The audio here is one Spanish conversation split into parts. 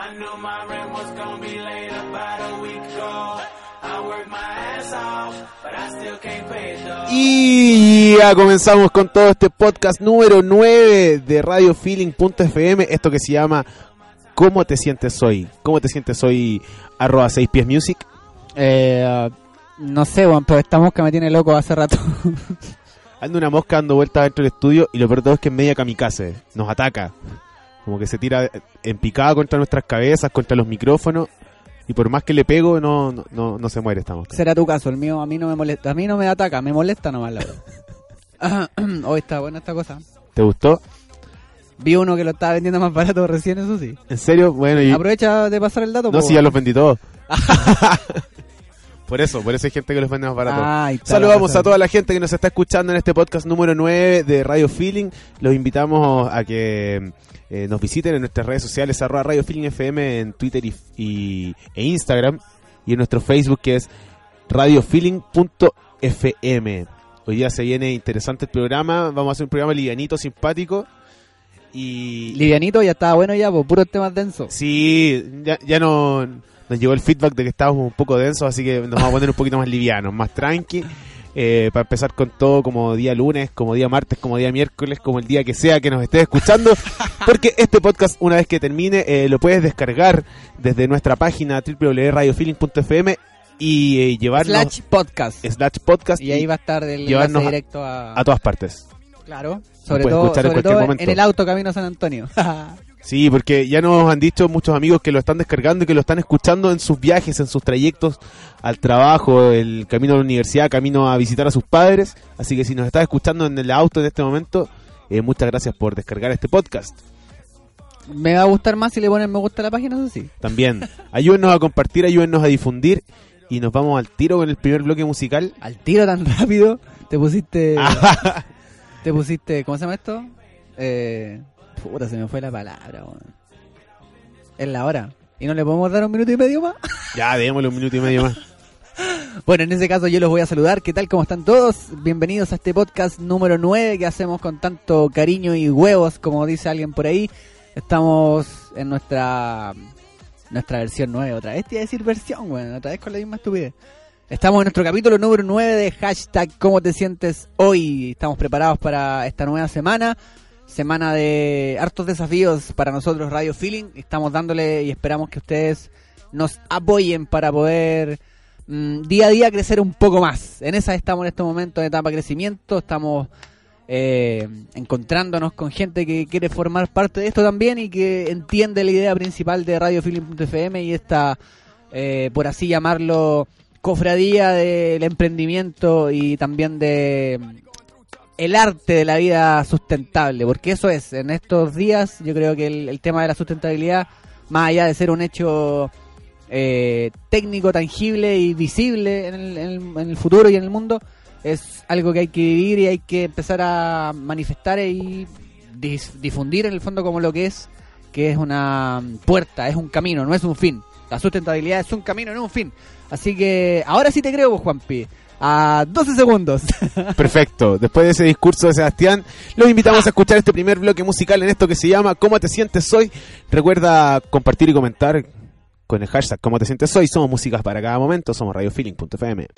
I knew my rent was gonna be late about a week ago. I worked my ass off, but I still can't pay it though. Y ya comenzamos con todo este podcast número 9 de radiofeeling.fm, esto que se llama ¿Cómo te sientes hoy? ¿Cómo te sientes hoy? Arroba 6 pies music. Eh, no sé, Juan, pero esta mosca me tiene loco hace rato. Anda una mosca dando vueltas dentro del estudio y lo peor de todo es que es media kamikaze, nos ataca. Como que se tira en picada contra nuestras cabezas, contra los micrófonos. Y por más que le pego, no, no, no, no se muere esta mosca. Será tu caso, el mío a mí no me molesta. A mí no me ataca, me molesta nomás la verdad. Hoy está buena esta cosa. ¿Te gustó? Vi uno que lo estaba vendiendo más barato recién, eso sí. ¿En serio? Bueno, y... Aprovecha de pasar el dato. No, po, si ya los vendí todos. por eso, por eso hay gente que los vende más barato. Ah, Saludamos a toda la gente que nos está escuchando en este podcast número 9 de Radio Feeling. Los invitamos a que eh, nos visiten en nuestras redes sociales, arroba Radio Feeling FM en Twitter y, y- e Instagram. Y en nuestro Facebook que es radiofeeling.fm. Hoy día se viene interesante el programa. Vamos a hacer un programa livianito, simpático. Y Livianito ya estaba bueno ya, por puros temas densos. Sí, ya, ya no nos llegó el feedback de que estábamos un poco densos, así que nos vamos a poner un poquito más livianos, más tranqui. eh, para empezar con todo como día lunes, como día martes, como día miércoles, como el día que sea que nos estés escuchando, porque este podcast una vez que termine eh, lo puedes descargar desde nuestra página www.radiofeeling.fm y eh, llevarnos Slash podcast. slash podcast Y ahí va a estar el llevarnos directo a... a todas partes. Claro. Sobre todo, sobre todo en el auto camino a San Antonio. Sí, porque ya nos han dicho muchos amigos que lo están descargando y que lo están escuchando en sus viajes, en sus trayectos al trabajo, el camino a la universidad, camino a visitar a sus padres. Así que si nos estás escuchando en el auto en este momento, eh, muchas gracias por descargar este podcast. me va a gustar más si le ponen me gusta a la página, eso sí. También, ayúdennos a compartir, ayúdennos a difundir y nos vamos al tiro con el primer bloque musical. Al tiro tan rápido, te pusiste... te pusiste... ¿Cómo se llama esto? Eh... Puta, se me fue la palabra, weón. Es la hora. ¿Y no le podemos dar un minuto y medio más? ya, démosle un minuto y medio más. Bueno, en ese caso yo los voy a saludar. ¿Qué tal? ¿Cómo están todos? Bienvenidos a este podcast número 9 que hacemos con tanto cariño y huevos, como dice alguien por ahí. Estamos en nuestra nuestra versión 9. Otra vez te iba a decir versión, bueno, otra vez con la misma estupidez. Estamos en nuestro capítulo número 9 de hashtag ¿Cómo te sientes hoy? Estamos preparados para esta nueva semana. Semana de hartos desafíos para nosotros Radio Feeling. Estamos dándole y esperamos que ustedes nos apoyen para poder mm, día a día crecer un poco más. En esa estamos en este momento de etapa de crecimiento, estamos eh, encontrándonos con gente que quiere formar parte de esto también y que entiende la idea principal de radiofeeling.fm y esta, eh, por así llamarlo, cofradía del emprendimiento y también de el arte de la vida sustentable, porque eso es, en estos días yo creo que el, tema de la sustentabilidad, más allá de ser un hecho eh, técnico, tangible y visible en el, en el- futuro y en el mundo, es algo que hay que vivir y hay que empezar a manifestar y difundir en el fondo como lo que es, que es una puerta, es un camino, no es un fin. La sustentabilidad es un camino, no un fin. Así que ahora sí te creo, Juanpi. A 12 segundos. Perfecto. Después de ese discurso de Sebastián, los invitamos a escuchar este primer bloque musical en esto que se llama ¿Cómo te sientes hoy? Recuerda compartir y comentar con el hashtag ¿Cómo te sientes hoy? Somos músicas para cada momento, somos radiofeeling.fm.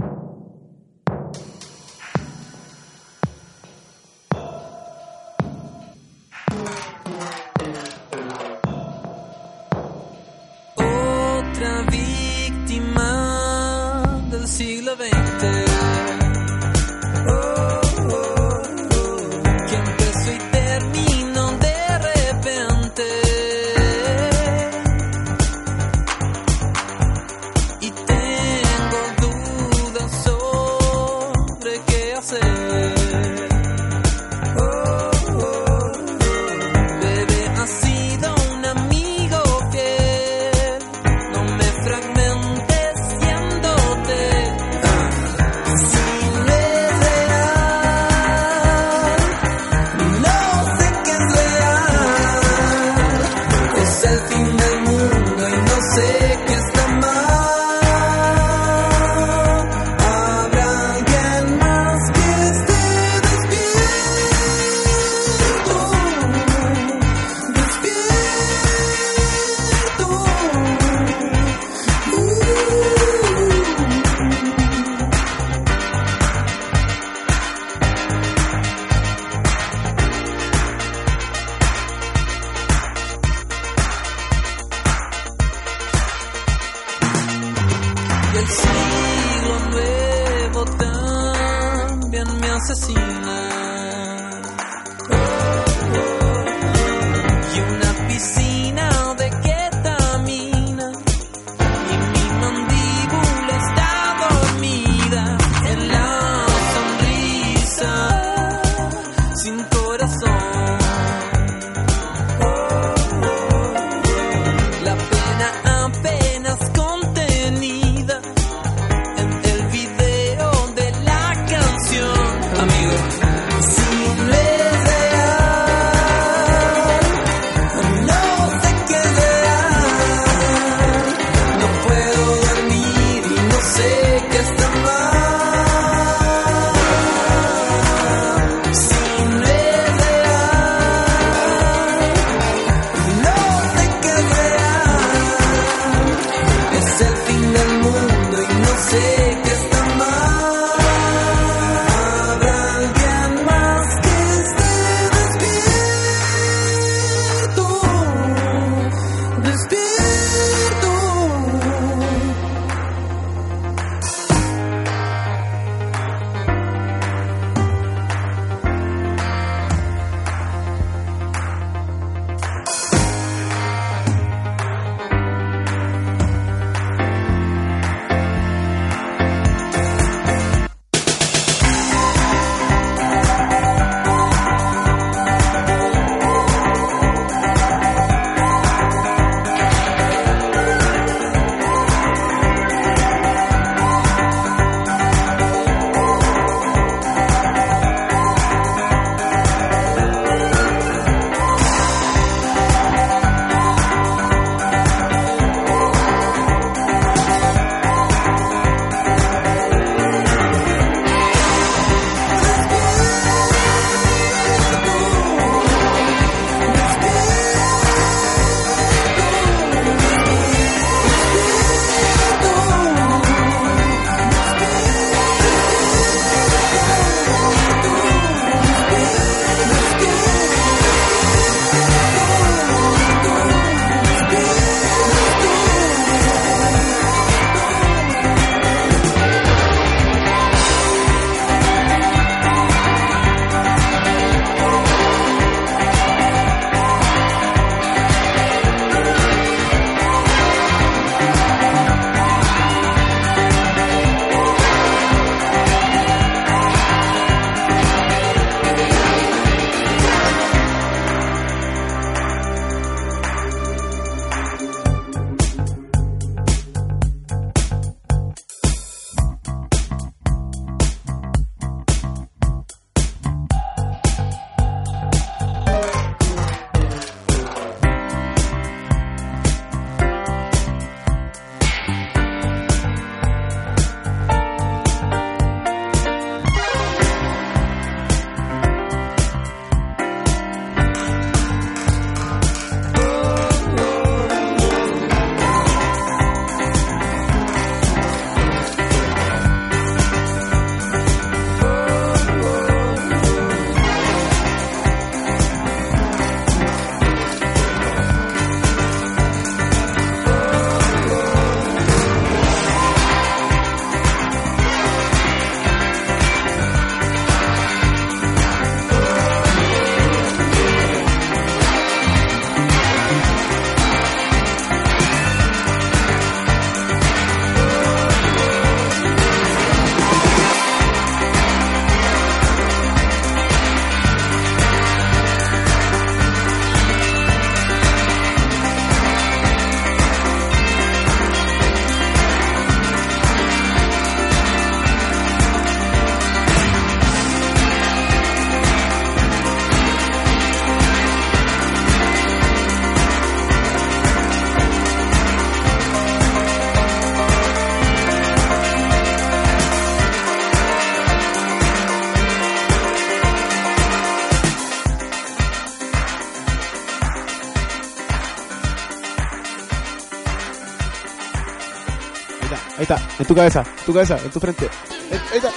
en tu cabeza, en tu cabeza, en tu frente. Ahí ahí está,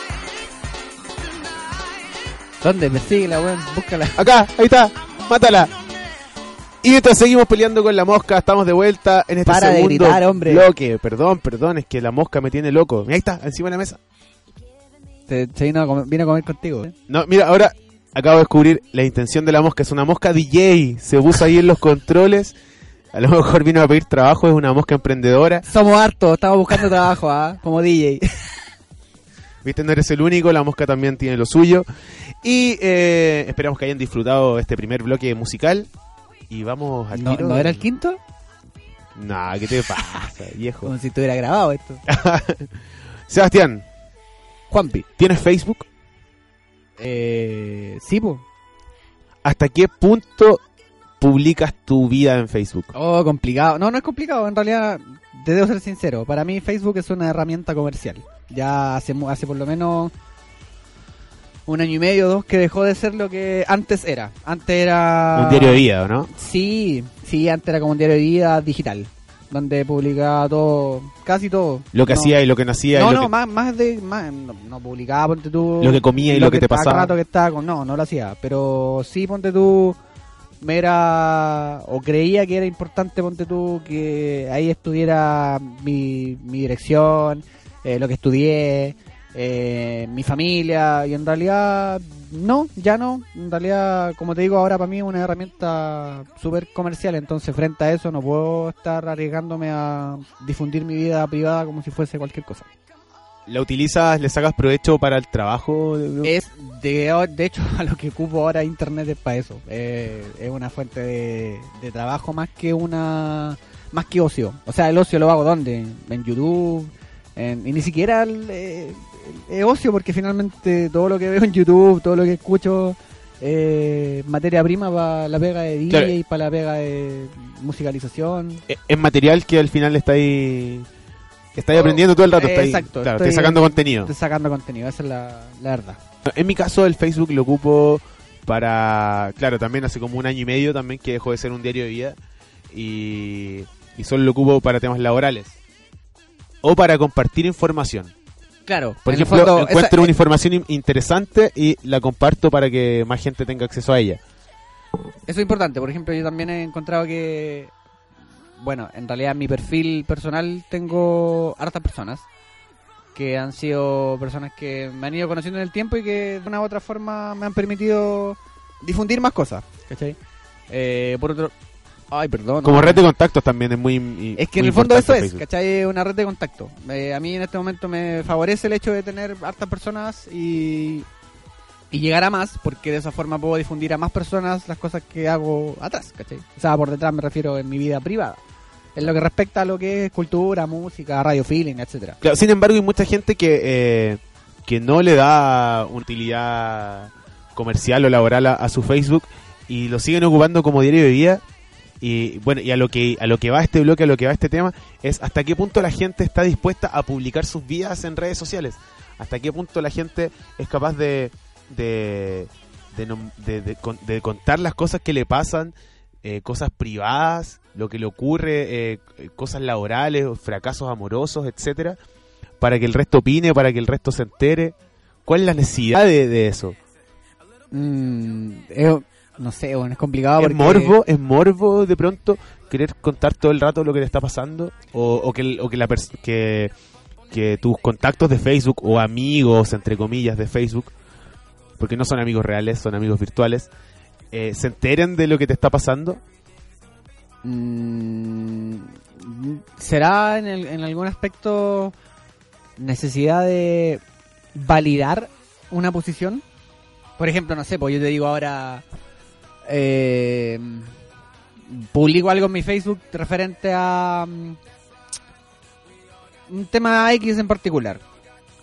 ¿Dónde? Persíguela, weón. Búscala. acá, ahí está, mátala. Y mientras seguimos peleando con la mosca, estamos de vuelta en este Para de segundo gritar, hombre. bloque. Perdón, perdón, es que la mosca me tiene loco. Mira, ahí está, encima de la mesa. Se, se vino, a comer, vino a comer contigo. ¿eh? No, mira, ahora acabo de descubrir la intención de la mosca. Es una mosca DJ. Se puso ahí en los controles. A lo mejor vino a pedir trabajo. Es una mosca emprendedora. Somos hartos, estamos buscando trabajo, ¿ah? Como DJ. Viste, no eres el único. La mosca también tiene lo suyo. Y eh, esperamos que hayan disfrutado este primer bloque musical. Y vamos al ¿No, tiro. ¿no era el quinto? Nah, ¿qué te pasa, viejo? Como si estuviera grabado esto. Sebastián, Juanpi. ¿tienes Facebook? Eh, sí, po. ¿Hasta qué punto publicas tu vida en Facebook? Oh, complicado. No, no es complicado. En realidad, te debo ser sincero. Para mí Facebook es una herramienta comercial. Ya hace, hace por lo menos un año y medio, dos, que dejó de ser lo que antes era. Antes era... Un diario de vida, ¿o ¿no? Sí, sí, antes era como un diario de vida digital. Donde publicaba todo, casi todo. Lo que No. hacía y lo que no hacía. No, y lo no, que- más, más de. Más, no, no publicaba, ponte tú. Lo que comía y lo que te pasaba. rato que estaba con. No, no lo hacía. Pero sí, ponte tú. Me era. O creía que era importante, ponte tú, que ahí estuviera mi, mi dirección, eh, lo que estudié, eh, mi familia. Y en realidad. No, ya no. En realidad, como te digo, ahora para mí es una herramienta súper comercial. Entonces, frente a eso, no puedo estar arriesgándome a difundir mi vida privada como si fuese cualquier cosa. ¿La utilizas, le sacas provecho para el trabajo? Es de, de hecho a lo que ocupo ahora internet es para eso. Eh, es una fuente de, de trabajo más que una más que ocio. O sea, el ocio lo hago donde? En YouTube. en- y ni siquiera el, eh, el- el ocio porque finalmente todo lo que veo en YouTube, todo lo que escucho eh, materia prima para la pega de DJ Claro. y para la pega de musicalización. Es- Es material que al final estáis estáis aprendiendo todo el rato. Estáis, exacto, claro, estoy- sacando contenido. Estoy sacando contenido, esa es la, la verdad. En mi caso, el Facebook lo ocupo para. Claro, también hace como un año y medio también que dejó de ser un diario de vida. Y, y solo lo ocupo para temas laborales. O para compartir información. Claro, Por en ejemplo, fondo, esa- encuentro una información in- interesante y la comparto para que más gente tenga acceso a ella. Eso es importante. Por ejemplo, yo también he encontrado que, bueno, en realidad en mi perfil personal tengo hartas personas que han sido personas que me han ido conociendo en el tiempo y que de una u otra forma me han permitido difundir más cosas. ¿Cachai? Eh, por otro... Ay, perdón. Como no. red de contactos también es muy. y- Es que en el fondo eso es. ¿cachai? Es Una red de contacto. Eh, a mí en este momento me favorece el hecho de tener hartas personas y, y llegar a más, porque de esa forma puedo difundir a más personas las cosas que hago atrás, ¿cachai? O sea, por detrás me refiero en mi vida privada. En lo que respecta a lo que es cultura, música, radio feeling, etcétera. Claro, sin embargo, hay mucha gente que, eh, que no le da utilidad comercial o laboral a, a su Facebook y lo siguen ocupando como diario de vida. Y bueno, y a lo que a lo que va este bloque, a lo que va este tema, es hasta qué punto la gente está dispuesta a publicar sus vidas en redes sociales. Hasta qué punto la gente es capaz de de, de, de- de con- de contar las cosas que le pasan, eh, cosas privadas, lo que le ocurre, eh, cosas laborales, fracasos amorosos, etcétera, para que el resto opine, para que el resto se entere. ¿Cuál es la necesidad de, eso? Mm, es- no sé, bueno, es complicado ¿Es porque... morbo? ¿Es morbo de pronto querer contar todo el rato lo que le está pasando? ¿O, o que, el- o que, la que tus contactos de Facebook o amigos, entre comillas, de Facebook, porque no son amigos reales, son amigos virtuales, eh, se enteren de lo que te está pasando? Mm, ¿Será en, el- en algún aspecto necesidad de validar una posición? Por ejemplo, no sé, pues yo te digo ahora, eh, publico algo en mi Facebook referente a mm, un tema X en particular.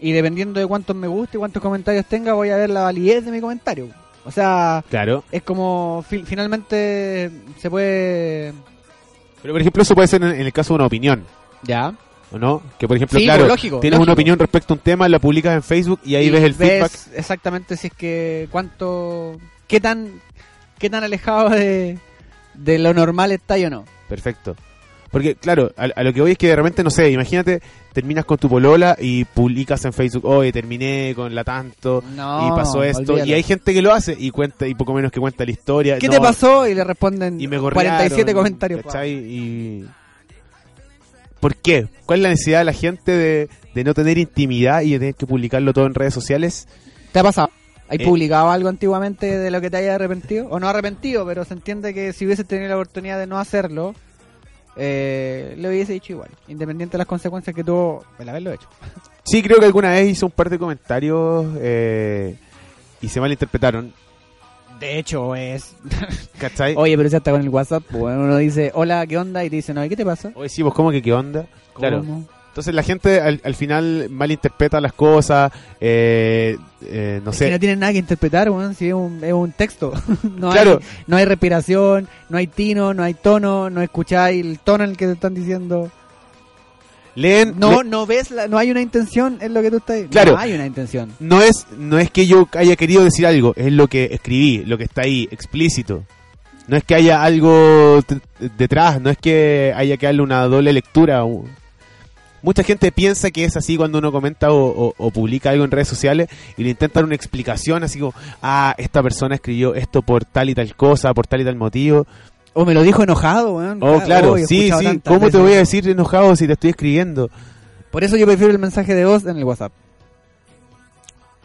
Y dependiendo de cuántos me guste y cuántos comentarios tenga, voy a ver la validez de mi comentario. O sea, Claro. es como fi- finalmente se puede... Pero por ejemplo, eso puede ser en, el caso de una opinión, Ya. ¿o no? Que por ejemplo, Sí, claro, pues, lógico, tienes lógico. una opinión respecto a un tema, la publicas en Facebook y ahí Y ves el feedback. exactamente si es que cuánto qué tan qué tan alejado de, de lo normal está o no Perfecto. Porque, claro, a, a lo que voy es que de repente, no sé, imagínate, terminas con tu polola y publicas en Facebook, oye, terminé con la tanto No, y pasó esto. olvídalo. Y hay gente que lo hace y cuenta, y poco menos que cuenta la historia. ¿Qué No, te pasó? Y le responden Y me gorrearon, 47 comentarios. ¿cachai? Y... ¿Por qué? ¿Cuál es la necesidad de la gente de, de no tener intimidad y de tener que publicarlo todo en redes sociales? ¿Te ha pasado? ¿Has Eh. publicado algo antiguamente de lo que te haya arrepentido? O no arrepentido, pero se entiende que si hubiese tenido la oportunidad de no hacerlo, eh, lo hubiese dicho igual, independiente de las consecuencias que tuvo el haberlo hecho. Sí, creo que alguna vez hice un par de comentarios eh, y se malinterpretaron. De hecho, es... ¿Cachai? Oye, pero si hasta con el WhatsApp, pues, uno dice, hola, ¿qué onda? Y te dice, no, ¿y qué te pasa? Hoy sí, pues ¿cómo que qué onda? Claro. Entonces la gente al, al final malinterpreta las cosas, eh, eh, no Es que sé. no tienen nada que interpretar, weón, si es un, es un texto. no, Claro. hay, no hay respiración, no hay tino, no hay tono, no escucháis el tono en el que te están diciendo. Leen, No, le- no ves, la, no hay una intención en lo que tú estás Claro. No hay una intención. no es no es que yo haya querido decir algo, es lo que escribí, lo que está ahí, explícito. No es que haya algo detrás, no es que haya que darle una doble lectura. Mucha gente piensa que es así cuando uno comenta o, o- o publica algo en redes sociales y le intentan una explicación así como, ah, esta persona escribió esto por tal y tal cosa, por tal y tal motivo. O me lo dijo enojado, weón. Oh, claro, sí, sí, ¿cómo te voy a decir enojado si te estoy escribiendo? Por eso yo prefiero el mensaje de voz en el WhatsApp.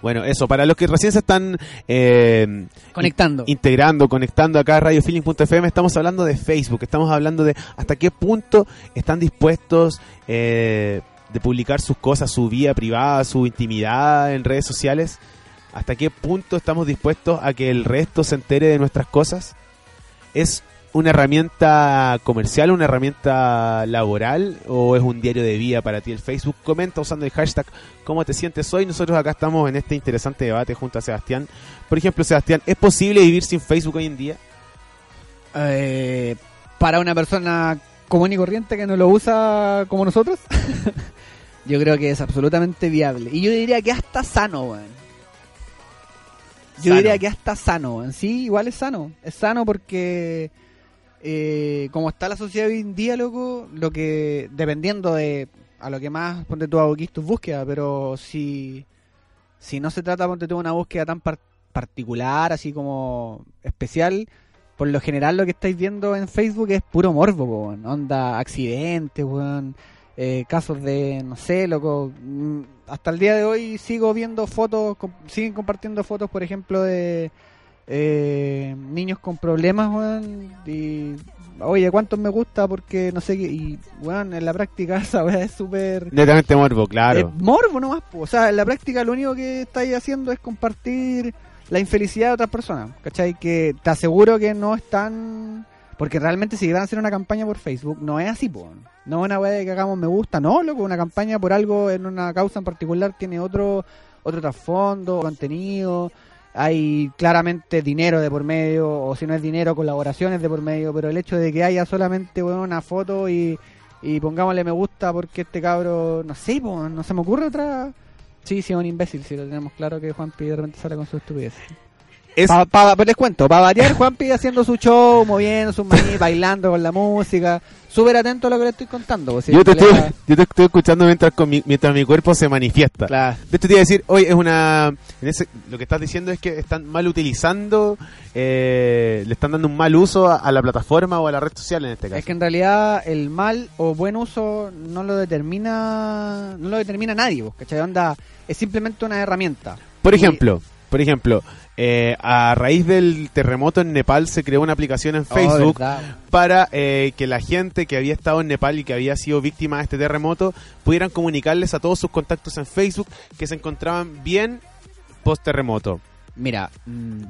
Bueno, eso, para los que recién se están eh, Conectando. integrando, conectando acá a radiofeeling.fm, estamos hablando de Facebook, estamos hablando de hasta qué punto están dispuestos eh, de publicar sus cosas, su vida privada, su intimidad en redes sociales, hasta qué punto estamos dispuestos a que el resto se entere de nuestras cosas. ¿Es una herramienta comercial, una herramienta laboral o es un diario de vida para ti el Facebook? Comenta usando el hashtag ¿Cómo te sientes hoy? Nosotros acá estamos en este interesante debate junto a Sebastián. Por ejemplo, Sebastián, ¿es posible vivir sin Facebook hoy en día? Eh, para una persona común y corriente que no lo usa como nosotros, yo creo que es absolutamente viable. Y yo diría que hasta sano, weón. Yo Sano. diría que hasta sano, weón. Sí, igual es sano. Es sano porque eh, como está la sociedad hoy en día, loco, lo que, dependiendo de a lo que más, ponte tú aboquís tus búsquedas, pero si, si no se trata, ponte tú de una búsqueda tan par- particular, así como especial, por lo general lo que estáis viendo en Facebook es puro morbo, onda accidentes, weón, eh, casos de, no sé, loco, mm, hasta el día de hoy sigo viendo fotos, siguen compartiendo fotos, por ejemplo, de eh, niños con problemas, weón, y oye, ¿cuántos me gusta? Porque no sé qué, y weón, en la práctica esa weá es súper... Netamente morbo, claro. Es morbo nomás, po. o sea, en la práctica lo único que estáis haciendo es compartir la infelicidad de otras personas, ¿cachai? Que te aseguro que no están... Porque realmente si van a hacer una campaña por Facebook, no es así, po. No es una weá de que hagamos me gusta, no, loco, una campaña por algo en una causa en particular tiene otro otro trasfondo, contenido, hay claramente dinero de por medio, o si no es dinero, colaboraciones de por medio, pero el hecho de que haya solamente weón, una foto y, y pongámosle me gusta porque este cabro, no sé, po, no se me ocurre otra... Sí, sí, es un imbécil, si lo tenemos claro que Juanpi de repente sale con su estupidez. Es- Pa- pa- pero les cuento, para variar, Juanpi haciendo su show, moviendo sus maní, bailando con la música, súper atento a lo que le estoy contando. pues, si yo, te estoy, yo te estoy escuchando mientras, con mi, mientras mi cuerpo se manifiesta. Claro. De hecho, te iba a decir, hoy es una. en ese- lo que estás diciendo es que están mal utilizando, eh, le están dando un mal uso a, a la plataforma o a la red social en este caso. Es que en realidad el mal o buen uso no lo determina no lo determina nadie, pues, ¿cachai? Onda, es simplemente una herramienta. Por Y- ejemplo, por ejemplo, eh, a raíz del terremoto en Nepal se creó una aplicación en Oh, Facebook para eh, que la gente que había estado en Nepal y que había sido víctima de este terremoto pudieran comunicarles a todos sus contactos en Facebook que se encontraban bien post terremoto. Mira, mm,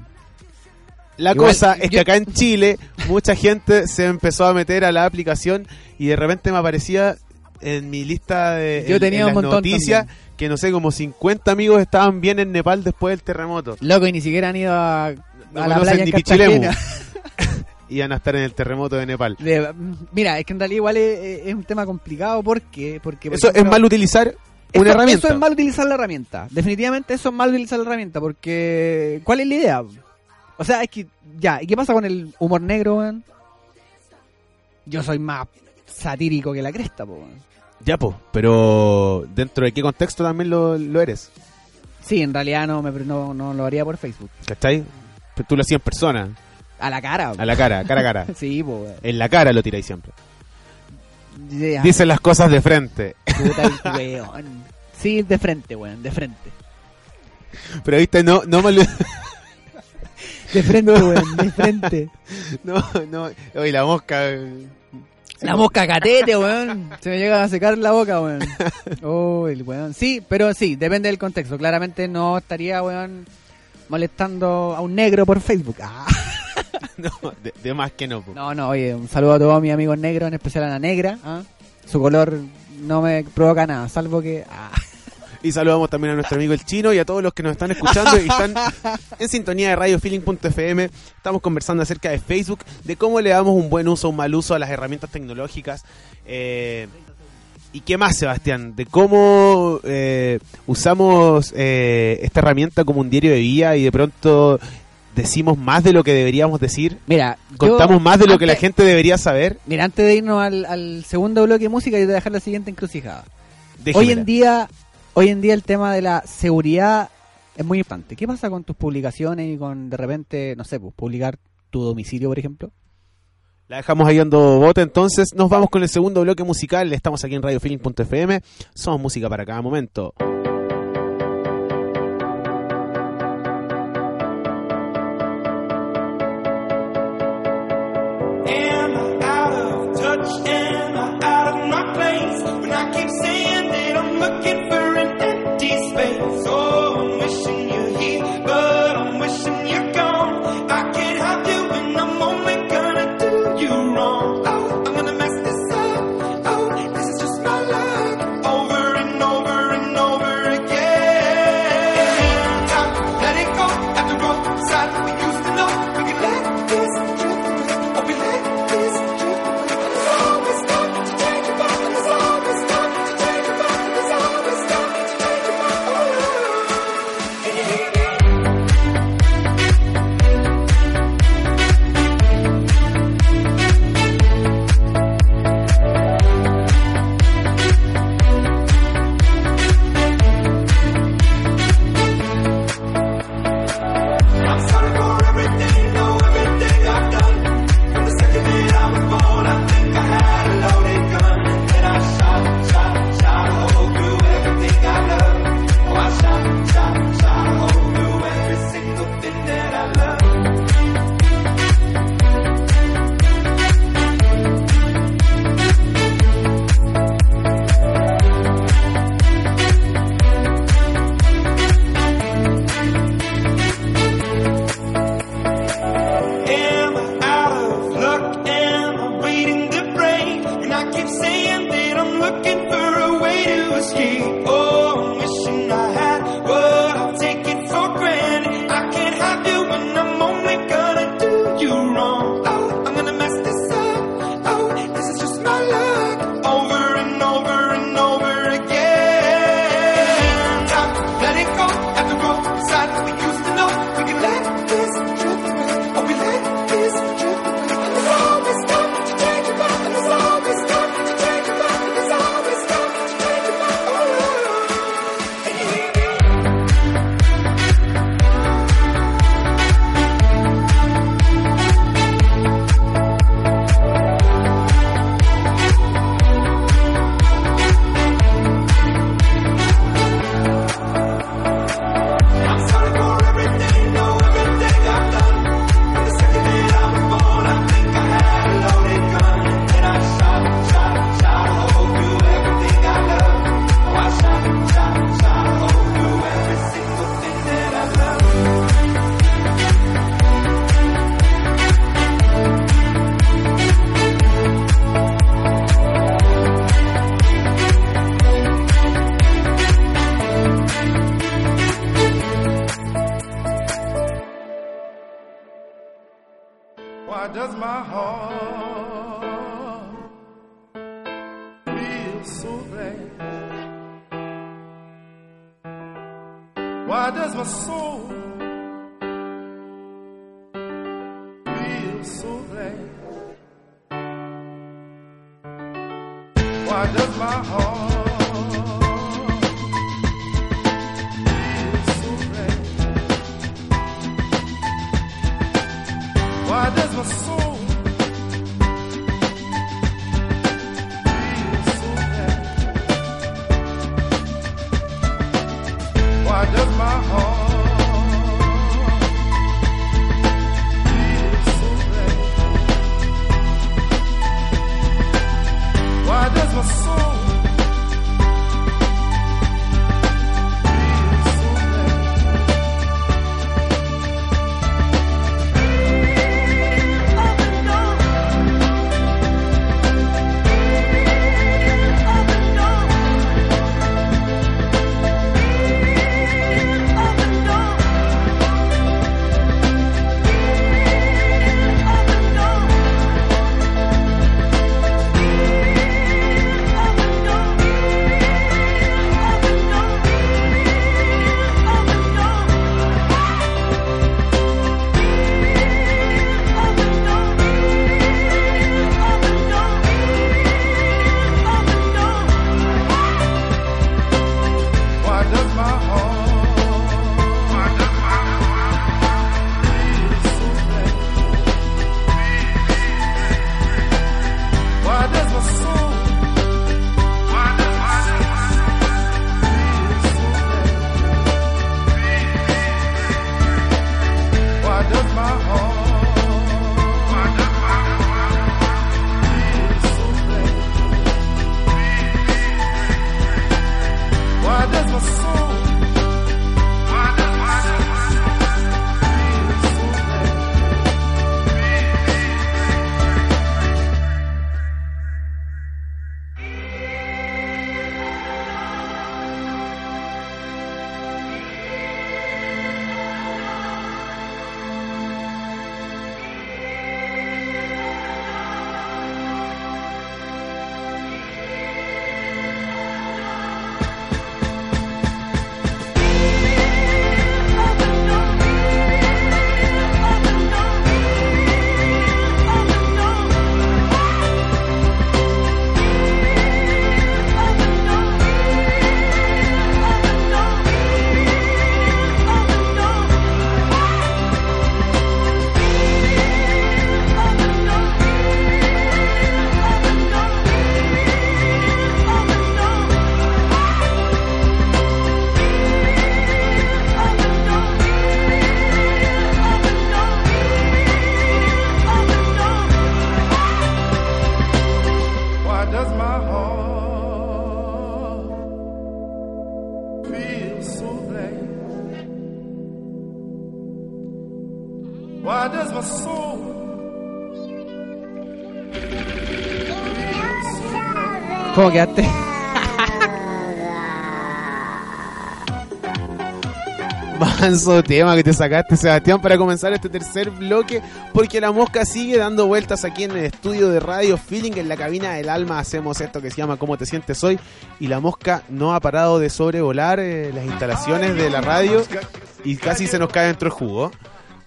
La Igual, cosa es que acá en Chile mucha gente se empezó a meter a la aplicación y de repente me aparecía en mi lista de Yo en- tenía en un las montón noticias también. Que no sé, como 50 amigos estaban bien en Nepal después del terremoto. loco, y ni siquiera han ido a, No a la conocen playa ni Pichilemu. Iban a estar en el terremoto de Nepal. De- mira, es que en realidad igual es, es un tema complicado porque... porque por Eso es mal utilizar una herramienta. Eso es mal utilizar la herramienta. Definitivamente eso es mal utilizar la herramienta porque... ¿Cuál es la idea? O sea, es que... Ya, ¿y qué pasa con el humor negro, weón? Yo soy más satírico que la cresta, po. weón. Ya, pues, pero ¿dentro de qué contexto también lo, lo eres? Sí, en realidad no, me, no, no lo haría por Facebook. ¿Cachai? Pero tú lo hacías en persona, A la cara. a la cara, cara a cara. Sí, po. weón. En la cara lo tiráis siempre. Ya, Dicen las cosas de frente. puta el weón. Sí, de frente, weón, de frente. Pero viste, no, no me De frente, weón, de frente. No, no. Oye, la mosca. La mosca catete, weón. Se me llega a secar la boca, weón. Oh, el weón. Sí, pero sí, depende del contexto. Claramente no estaría, weón, molestando a un negro por Facebook. Ah. No, de, de más que no. No, no, oye, un saludo a todos mis amigos negros, en especial a la negra. ¿ah? Su color no me provoca nada, salvo que... ah. Y saludamos también a nuestro amigo el chino y a todos los que nos están escuchando y están en sintonía de radiofeeling.fm. Estamos conversando acerca de Facebook, de cómo le damos un buen uso o un mal uso a las herramientas tecnológicas. Eh, ¿Y qué más, Sebastián? De cómo eh, usamos eh, esta herramienta como un diario de vida y de pronto decimos más de lo que deberíamos decir. Mira, Contamos más de lo que la gente debería saber. Mira, antes de irnos al, al segundo bloque de música, yo te voy a dejar la siguiente encrucijada. Hoy en día, hoy en día el tema de la seguridad es muy importante. ¿Qué pasa con tus publicaciones y con de repente, no sé, pues, publicar tu domicilio, por ejemplo? La dejamos ahí dando bote, entonces nos vamos con el segundo bloque musical. Estamos aquí en radiofeeling.fm. Somos música para cada momento. Am I out of touch? survey. Why does my soul feel so vain? Why does my heart? ¿Cómo quedaste? Manso tema que te sacaste, Sebastián, para comenzar este tercer bloque, porque la mosca sigue dando vueltas aquí en el estudio de Radio Feeling, en la cabina del alma hacemos esto que se llama ¿Cómo te sientes hoy? Y la mosca no ha parado de sobrevolar eh, las instalaciones de la radio y casi se nos cae dentro el jugo.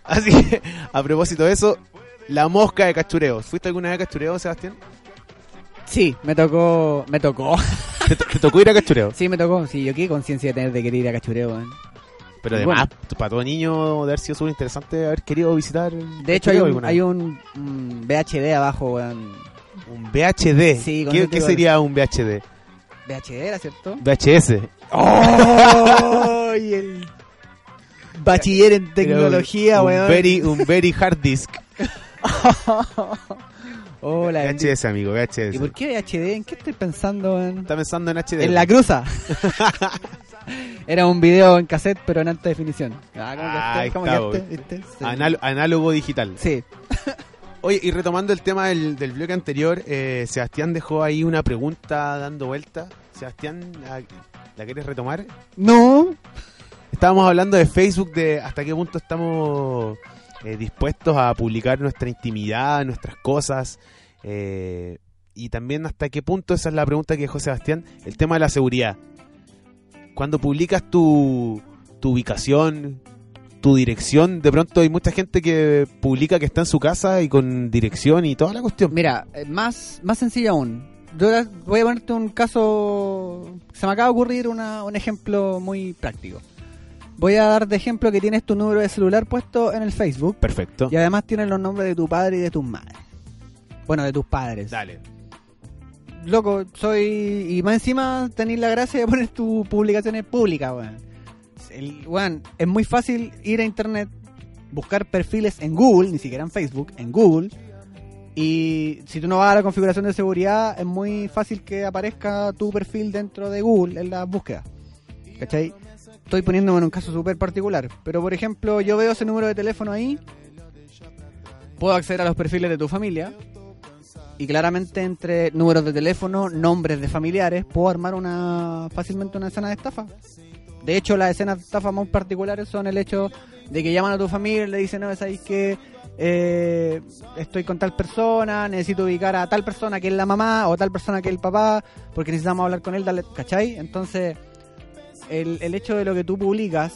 Así que, a propósito de eso, la mosca de cachureo. ¿Fuiste alguna vez a cachureo, Sebastián? Sí, me tocó. Me tocó. ¿Te, to- te tocó ir a cachureo? Sí, me tocó. Sí, yo qué conciencia de tener de querer ir a cachureo. Pero Bueno. además, para todo niño debe haber sido súper interesante haber querido visitar. De hecho, hay un, hay un, VHD abajo, weón. Un VHD. Sí, ¿Qué, qué sería un VHD? VHD era, ¿cierto? VHS. ¡Oh! y el bachiller en tecnología, un, weón. Very, un very hard disk. Hola. VHS, amigo, VHS. ¿Y por qué VHD? ¿En qué estoy pensando, weón? Está pensando en HD. En la cruza. Era un video en cassette, pero en alta definición. Ah, ¿cómo. ¿Viste? Sí. Anal- análogo digital. Sí. Oye, y retomando el tema del, del bloque anterior, eh, Sebastián dejó ahí una pregunta dando vuelta. Sebastián, ¿la, la quieres retomar? No. Estábamos hablando de Facebook, de hasta qué punto estamos eh, dispuestos a publicar nuestra intimidad, nuestras cosas. eh, y también hasta qué punto, esa es la pregunta que dejó Sebastián, el tema de la seguridad. Cuando publicas tu, tu ubicación, tu dirección, de pronto hay mucha gente que publica que está en su casa y con dirección y toda la cuestión. Mira, eh, más, más sencillo aún. yo voy a ponerte un caso. Se me acaba de ocurrir una- un ejemplo muy práctico. Voy a dar de ejemplo que tienes tu número de celular puesto en el Facebook Perfecto. y además tienes los nombres de tu padre y de tus madres. Bueno, de tus padres. Dale. Loco, soy. Y más encima tenéis la gracia de poner tus publicaciones públicas, weón. El, weón, es muy fácil ir a internet, buscar perfiles en Google, ni siquiera en Facebook, en Google. Y si tú no vas a la configuración de seguridad, es muy fácil que aparezca tu perfil dentro de Google en la búsqueda. ¿Cachai? Estoy poniéndome en un caso súper particular. Pero por ejemplo, yo veo ese número de teléfono ahí. Puedo acceder a los perfiles de tu familia. Y claramente entre números de teléfono, nombres de familiares, puedo armar una fácilmente una escena de estafa. De hecho, las escenas de estafa más particulares son el hecho de que llaman a tu familia y le dicen, no, sabéis que eh, estoy con tal persona, necesito ubicar a tal persona que es la mamá o tal persona que es el papá, porque necesitamos hablar con él, dale, ¿cachai? Entonces, el, el hecho de lo que tú publicas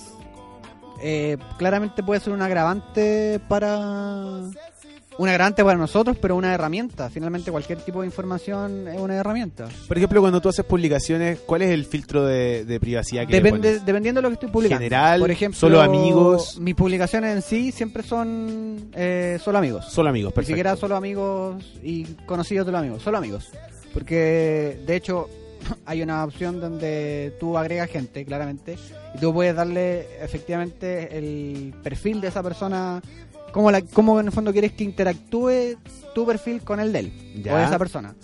eh, claramente puede ser un agravante para un agravante para nosotros, pero una herramienta. Finalmente, cualquier tipo de información es una herramienta. Por ejemplo, cuando tú haces publicaciones, ¿cuál es el filtro de, de privacidad que le Depende, pones? dependiendo de lo que estoy publicando. General, Por ejemplo, solo amigos. Mis publicaciones en sí siempre son eh, solo amigos. Solo amigos, Ni perfecto. siquiera solo amigos y conocidos de los amigos, solo amigos. Porque de hecho hay una opción donde tú agregas gente, claramente, y tú puedes darle efectivamente el perfil de esa persona, cómo, la, cómo en el fondo quieres que interactúe tu perfil con el de él, Ya. o de esa persona.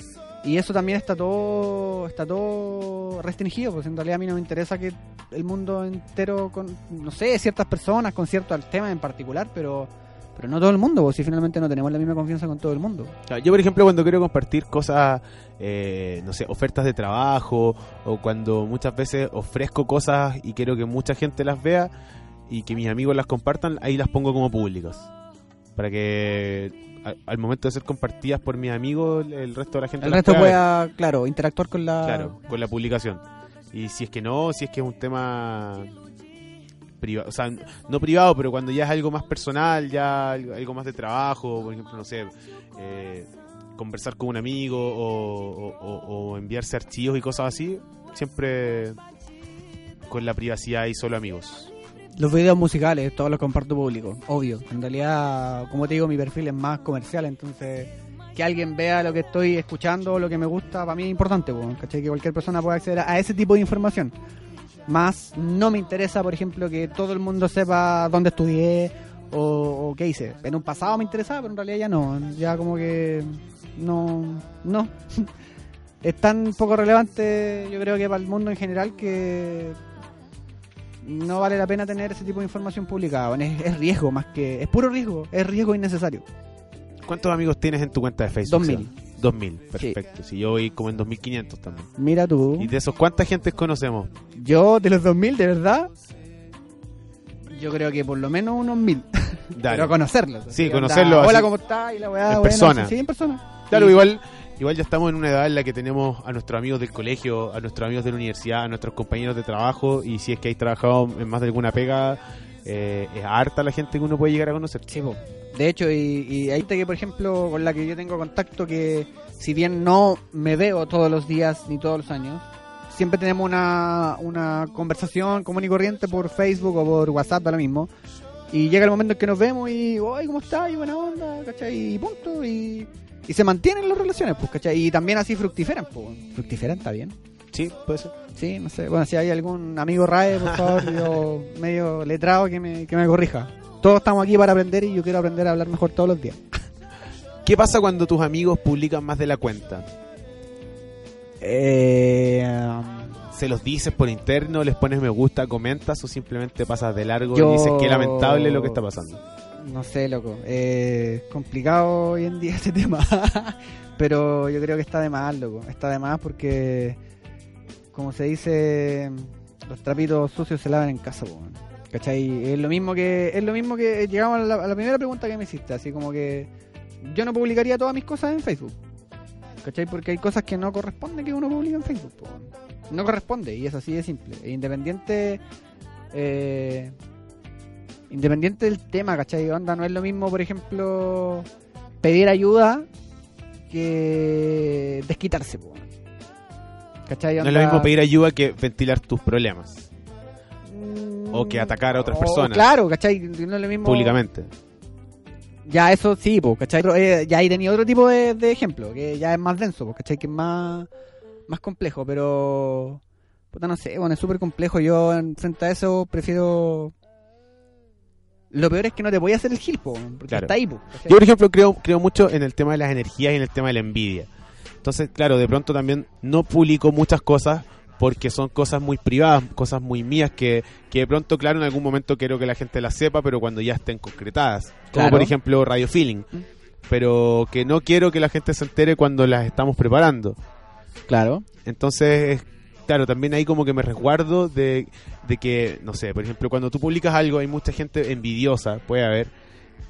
Y eso también está todo está todo restringido, porque en realidad a mí no me interesa que el mundo entero, con no sé, ciertas personas con ciertos temas en particular, pero pero no todo el mundo, porque si finalmente no tenemos la misma confianza con todo el mundo. Yo, por ejemplo, cuando quiero compartir cosas, eh, no sé, ofertas de trabajo, o cuando muchas veces ofrezco cosas y quiero que mucha gente las vea y que mis amigos las compartan, ahí las pongo como públicas. Para que a- al momento de ser compartidas por mis amigos, el- resto de la gente El las resto pueda ver. claro, interactuar con la... Claro, con la publicación. Y si es que no, si es que es un tema privado, o sea, no privado, pero cuando ya es algo más personal, ya algo, algo más de trabajo, por ejemplo, no sé, eh, conversar con un amigo o, o- o- enviarse archivos y cosas así, siempre con la privacidad y solo amigos. Los videos musicales, todos los comparto público, obvio. En realidad, como te digo, mi perfil es más comercial, entonces que alguien vea lo que estoy escuchando, lo que me gusta, para mí es importante. Que cualquier persona pueda acceder a ese tipo de información. Más no me interesa, por ejemplo, que todo el mundo sepa dónde estudié o qué hice. En un pasado me interesaba, pero en realidad ya no. Ya como que no, no. es tan poco relevante, yo creo que para el mundo en general que no vale la pena tener ese tipo de información publicada. Es, es riesgo más que. Es puro riesgo. Es riesgo innecesario. ¿Cuántos amigos tienes en tu cuenta de Facebook? 2000. Seba? 2000, perfecto. Si yo voy como en 2500 también. Mira tú. ¿Y de esos cuánta gente conocemos? Yo, de los 2000, de verdad. Yo creo que por lo menos unos 1000. Dale. Pero conocerlos. Sí, conocerlos Hola. ¿cómo estás? Y la weá, En persona. Sí, en persona. Claro, igual igual ya estamos en una edad en la que tenemos a nuestros amigos del colegio, a nuestros amigos de la universidad, a nuestros compañeros de trabajo y si es que hay trabajado en más de alguna pega, eh, es harta la gente que uno puede llegar a conocer. Sí, po. De hecho, y, y hay gente que, por ejemplo, con la que yo tengo contacto, que si bien no me veo todos los días ni todos los años, siempre tenemos una, una conversación común y corriente por Facebook o por WhatsApp, lo mismo. Y llega el momento en que nos vemos y, ¡ay, cómo estás! Y buena onda, ¿cachai? Y punto. Y, y se mantienen las relaciones, pues, ¿cachai? Y también así fructiferan, pues. Fructiferan, está bien. Sí, puede ser. Sí, no sé. Bueno, si hay algún amigo RAE, por favor, yo medio letrado que me, que me corrija. Todos estamos aquí para aprender y yo quiero aprender a hablar mejor todos los días. ¿Qué pasa cuando tus amigos publican más de la cuenta? Eh, ¿Se los dices por interno, les pones me gusta, comentas o simplemente pasas de largo Yo- y dices que lamentable lo que está pasando? No sé, loco. Eh, complicado hoy en día este tema. Pero yo creo que está de más, loco. Está de más porque, como se dice, los trapitos sucios se lavan en casa, po. ¿Cachai? Es lo mismo que es lo mismo que llegamos a la, a la primera pregunta que me hiciste, así como que yo no publicaría todas mis cosas en Facebook. ¿Cachai? Porque hay cosas que no corresponde que uno publique en Facebook. po. No corresponde y es así de simple. Independiente eh, independiente del tema, ¿cachai? Onda, no es lo mismo, por ejemplo, pedir ayuda que desquitarse. po. ¿Cachai? No es lo mismo pedir ayuda que ventilar tus problemas Mm, o que atacar a otras o- personas Claro, ¿cachai? No es lo mismo. públicamente. Ya, eso sí, pues, ¿cachai? Pero, eh, ya ahí tenía otro tipo de, de ejemplo, que ya es más denso, pues, ¿cachai? Que es más, más complejo, pero... Puta, no sé, bueno, es súper complejo. Yo, en- frente a eso, prefiero... Lo peor es que no te voy a hacer el gil, po, porque Claro. está ahí. Yo, por ejemplo, creo, creo mucho en el tema de las energías y en el tema de la envidia. Entonces, claro, de pronto también no publico muchas cosas porque son cosas muy privadas, cosas muy mías que, que de pronto, claro, en algún momento quiero que la gente las sepa, pero cuando ya estén concretadas. Como Claro. por ejemplo Radio Feeling. Mm. Pero que no quiero que la gente se entere cuando las estamos preparando. Claro. Entonces, claro, también ahí como que me resguardo de, de que, no sé, por ejemplo, cuando tú publicas algo hay mucha gente envidiosa, puede haber,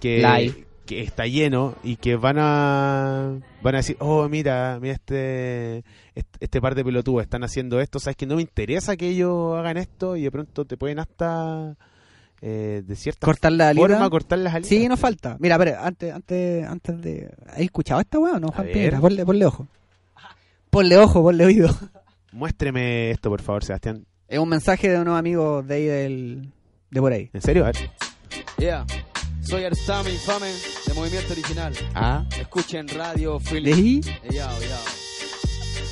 que, que está lleno y que van a van a decir, oh, mira, mira este, este, este par de pelotudos están haciendo esto, sabes que no me interesa que ellos hagan esto y de pronto te pueden hasta eh, de cierta Cortar la forma alita. cortar las alitas. Sí, no falta. Mira, pero antes, antes, antes de... ¿Has escuchado esta weá o no, Juan. Piedra? Ponle, ponle ojo. Ponle ojo, ponle oído. Muéstreme esto, por favor, Sebastián. Es un mensaje de unos amigos de ahí del... De por ahí. ¿En serio? A ver. Yeah. Soy Arsame Infame de Movimiento Original. Ah, Escuchen Radio ¿De Philly. Yao, yao.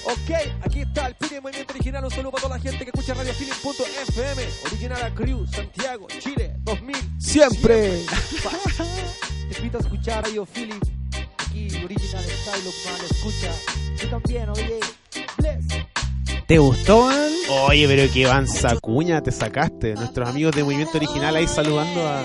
Ok, aquí está el Philly Movimiento Original. Un saludo para toda la gente que escucha Radio Philly.fm. Original a Cruz, Santiago, Chile, 2000. ¡Siempre! Te invito a escuchar Radio Philly. Aquí, Original Style Man, escucha. Tú también, oye. Bless. ¿Te gustó, man? Oye, pero qué vanza cuña te sacaste. Nuestros amigos de Movimiento Original ahí saludando a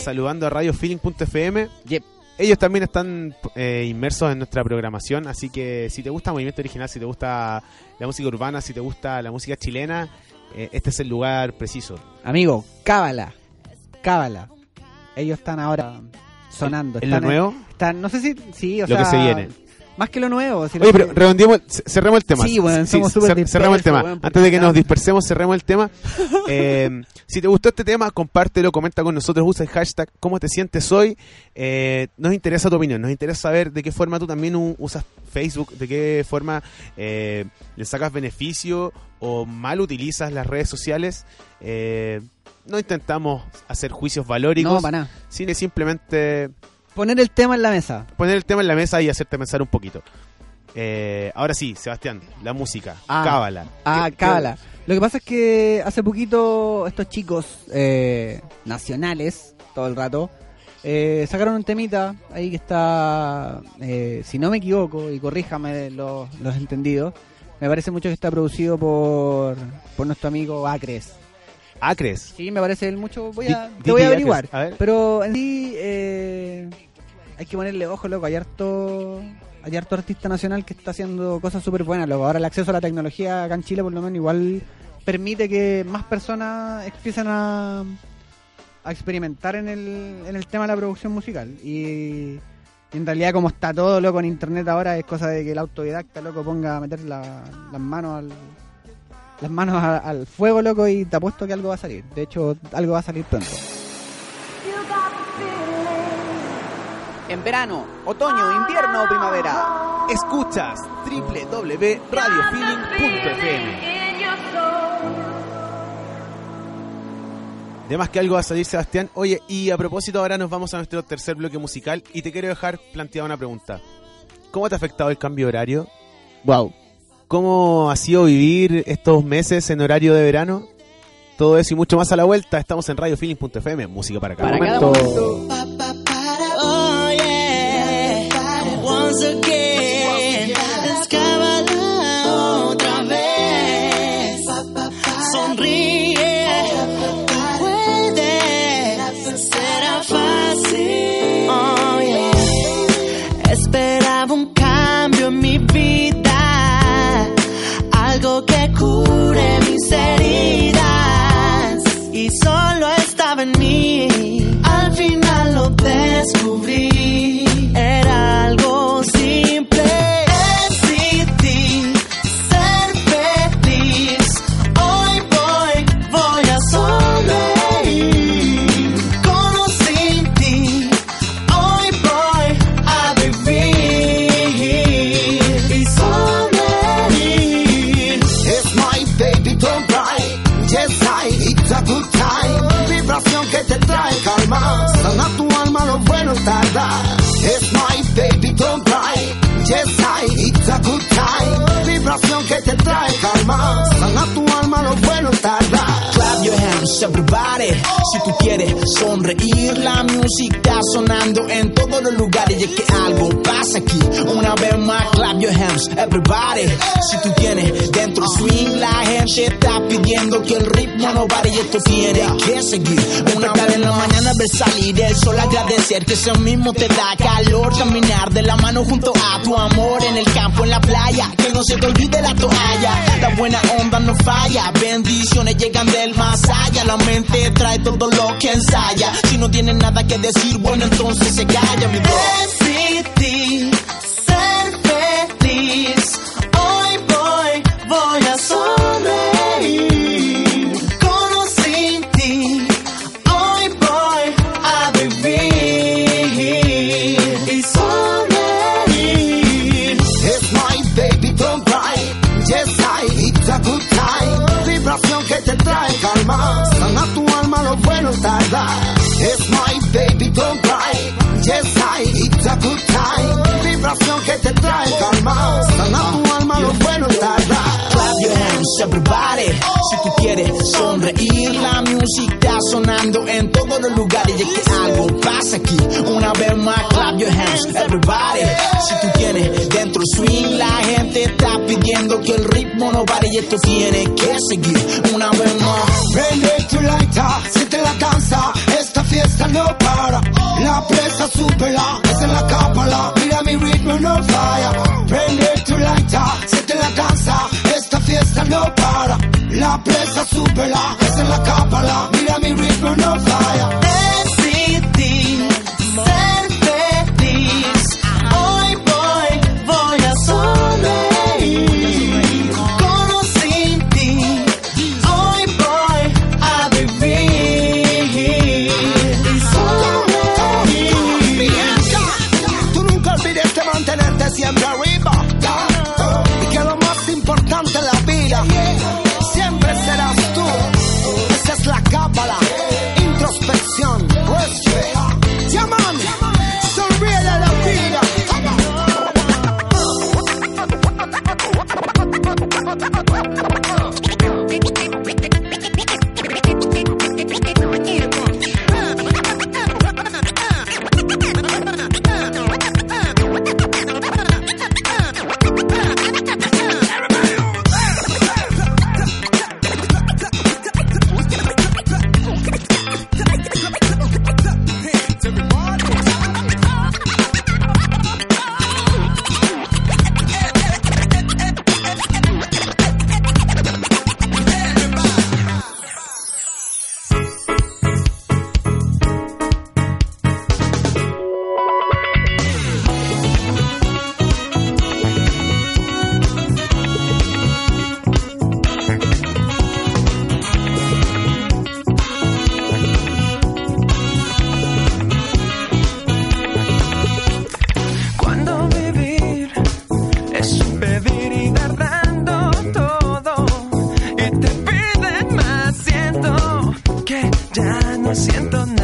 saludando a radiofeeling.fm. Yep. Ellos también están eh, inmersos en nuestra programación, así que si te gusta Movimiento Original, si te gusta la música urbana, si te gusta la música chilena, eh, este es el lugar preciso. Amigo, cábala. Cábala. Ellos están ahora sonando. ¿Es lo en- nuevo? están, no sé si... Sí, o Lo sea... que se viene. Más que lo nuevo. si lo Oye, que- pero redondeemos, c- cerremos el tema. Sí, bueno, somos cer- cerremos el tema. Antes de que nos dispersemos, cerremos el tema. Eh, si te gustó este tema, compártelo, comenta con nosotros, usa el hashtag ¿Cómo te sientes hoy? Eh, nos interesa tu opinión, nos interesa saber de qué forma tú también usas Facebook, de qué forma eh, le sacas beneficio o mal utilizas las redes sociales. No intentamos hacer juicios valóricos, No, para nada. sino simplemente Poner el tema en la mesa. poner el tema en la mesa y hacerte pensar un poquito. Eh, ahora sí, Sebastián, la música, Ah. cábala. Ah, ¿Qué- cábala. Lo que pasa es que hace poquito estos chicos eh, nacionales, todo el rato, eh, sacaron un temita ahí que está, eh, si no me equivoco, y corríjame los, los entendidos, me parece mucho que está producido por, por nuestro amigo Acres. Acres. Sí, me parece él mucho, voy a, te voy a averiguar. Acres, a ver. Pero en sí eh, hay que ponerle ojo, loco. Hay harto, hay harto artista nacional que está haciendo cosas súper buenas, loco. Ahora el acceso a la tecnología acá en Chile, por lo menos, igual permite que más personas empiecen a, a experimentar en el, en el tema de la producción musical. Y, y en realidad, como está todo, loco, en internet ahora, es cosa de que el autodidacta, loco, ponga a meter la- las manos al las manos a- al fuego, loco, y te apuesto que algo va a salir. De hecho, algo va a salir pronto. En verano, otoño, invierno o primavera, Escuchas www.radiofeeling.fm. De más que algo va a salir, Sebastián. Oye, y a propósito, ahora nos vamos a nuestro tercer bloque musical y te quiero dejar planteada una pregunta. ¿Cómo te ha afectado el cambio de horario? wow. ¿Cómo ha sido vivir estos meses en horario de verano? Todo eso y mucho más a la vuelta. Estamos en radiofeeling.fm. Música para cada Para cada momento. Heridas y solo calma. Sana tu Everybody. Si tú quieres sonreír, la música sonando en todos los lugares. Y es que algo pasa aquí. Una vez más, clap your hands, everybody. Si tú tienes dentro swing, la gente está pidiendo que el ritmo no pare y esto tiene que seguir. Despertar en la mañana, ver salir el sol, agradecer que ese mismo te da calor. Caminar de la mano junto a tu amor en el campo, en la playa. Que no se te olvide la toalla. La buena onda no falla. Bendiciones llegan del más allá. La mente trae todo lo que ensaya. Si no tienes nada que decir, bueno, entonces se calla, mi bro. Decidí ser feliz. Hoy voy, voy a sonreír. Trae calma. Sana tu alma, lo bueno tarda. It's my baby, don't cry. Yes, I, it's a good time. Vibración que te trae calma. Sana tu alma, lo bueno tarda. Clap your hands, everybody. Si tú quieres sonreír, la música sonando en todos los lugares. Y es que algo pasa aquí. Una vez más, clap your hands, everybody. Si tú tienes dentro swing, la gente está pidiendo que el ritmo no pare. Y esto tiene que seguir. Una vez más. Prende tu lighter, si te la cansa, esta fiesta no para. La presa súpela, es en la cápala, mira mi ritmo no falla. Prende tu lighter, si te la cansa, esta fiesta no para. La presa súpela, es en la cápala, mira mi ritmo no falla. Ya no siento nada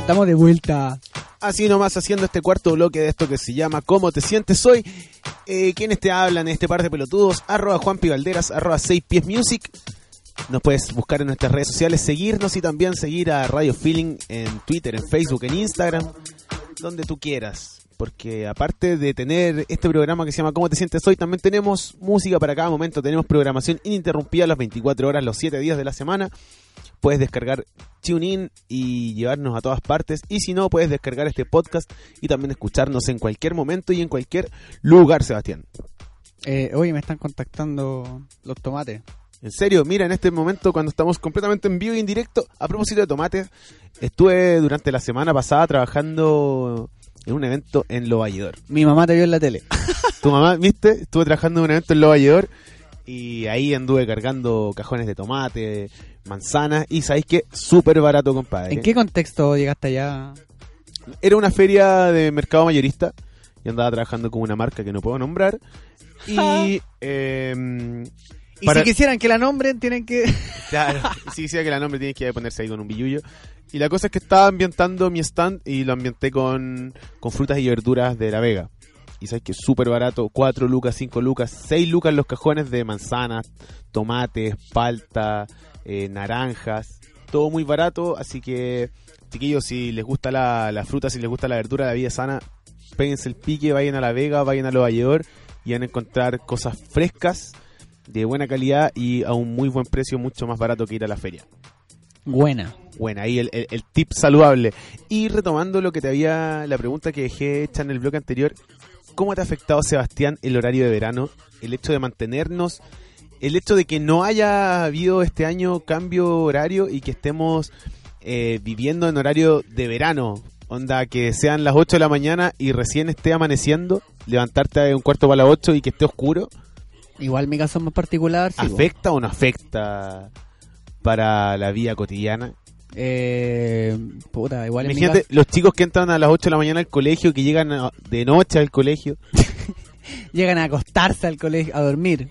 Estamos de vuelta. Así nomás haciendo este cuarto bloque de esto que se llama ¿Cómo te sientes hoy? Eh, ¿Quiénes te hablan? Este par de pelotudos, arroba Juan Valderas, arroba 6 pies music. Nos puedes buscar en nuestras redes sociales, seguirnos y también seguir a Radio Feeling en Twitter, en Facebook, en Instagram, donde tú quieras. Porque aparte de tener este programa que se llama ¿Cómo te sientes hoy? También tenemos música para cada momento, tenemos programación ininterrumpida las 24 horas, los 7 días de la semana. Puedes descargar TuneIn y llevarnos a todas partes. Y si no, puedes descargar este podcast y también escucharnos en cualquier momento y en cualquier lugar, Sebastián. Eh, oye, me están contactando los tomates. En serio, mira, en este momento cuando estamos completamente en vivo y en directo, a propósito de tomates, estuve durante la semana pasada trabajando en un evento en Lo Valledor. Mi mamá te vio en la tele. Tu mamá, ¿viste? Estuve trabajando en un evento en Lo Valledor y ahí anduve cargando cajones de tomate, manzanas y ¿sabéis qué? Súper barato, compadre. ¿En qué contexto llegaste allá? Era una feria de mercado mayorista y andaba trabajando con una marca que no puedo nombrar. Y em, Y Para- si quisieran que la nombren, tienen que... Claro, si decía que la nombre tienes que ponerse ahí con un billullo. Y la cosa es que estaba ambientando mi stand y lo ambienté con, con frutas y verduras de La Vega. Y sabes que es súper barato, 4 lucas, 5 lucas, 6 lucas los cajones de manzanas, tomates, palta, eh, naranjas, todo muy barato, así que chiquillos, si les gusta la, fruta, si les gusta la verdura, la vida sana, péguense el pique, vayan a La Vega, vayan a Lo Valledor y van a encontrar cosas frescas, de buena calidad y a un muy buen precio, mucho más barato que ir a la feria. Buena. Bueno, ahí el, el- el tip saludable. Y retomando lo que te había, la pregunta que dejé hecha en el bloque anterior, ¿cómo te ha afectado, Sebastián, el horario de verano? El hecho de mantenernos, el hecho de que no haya habido este año cambio horario y que estemos eh, viviendo en horario de verano. Onda, que sean las 8 de la mañana y recién esté amaneciendo, levantarte a un cuarto para las 8 y que esté oscuro. Igual mi caso es más particular. sí. ¿Afecta o no afecta para la vida cotidiana? Eh, puta, igual en mi los chicos que entran a las 8 de la mañana al colegio, que llegan a- de noche al colegio. llegan a acostarse al colegio, a dormir.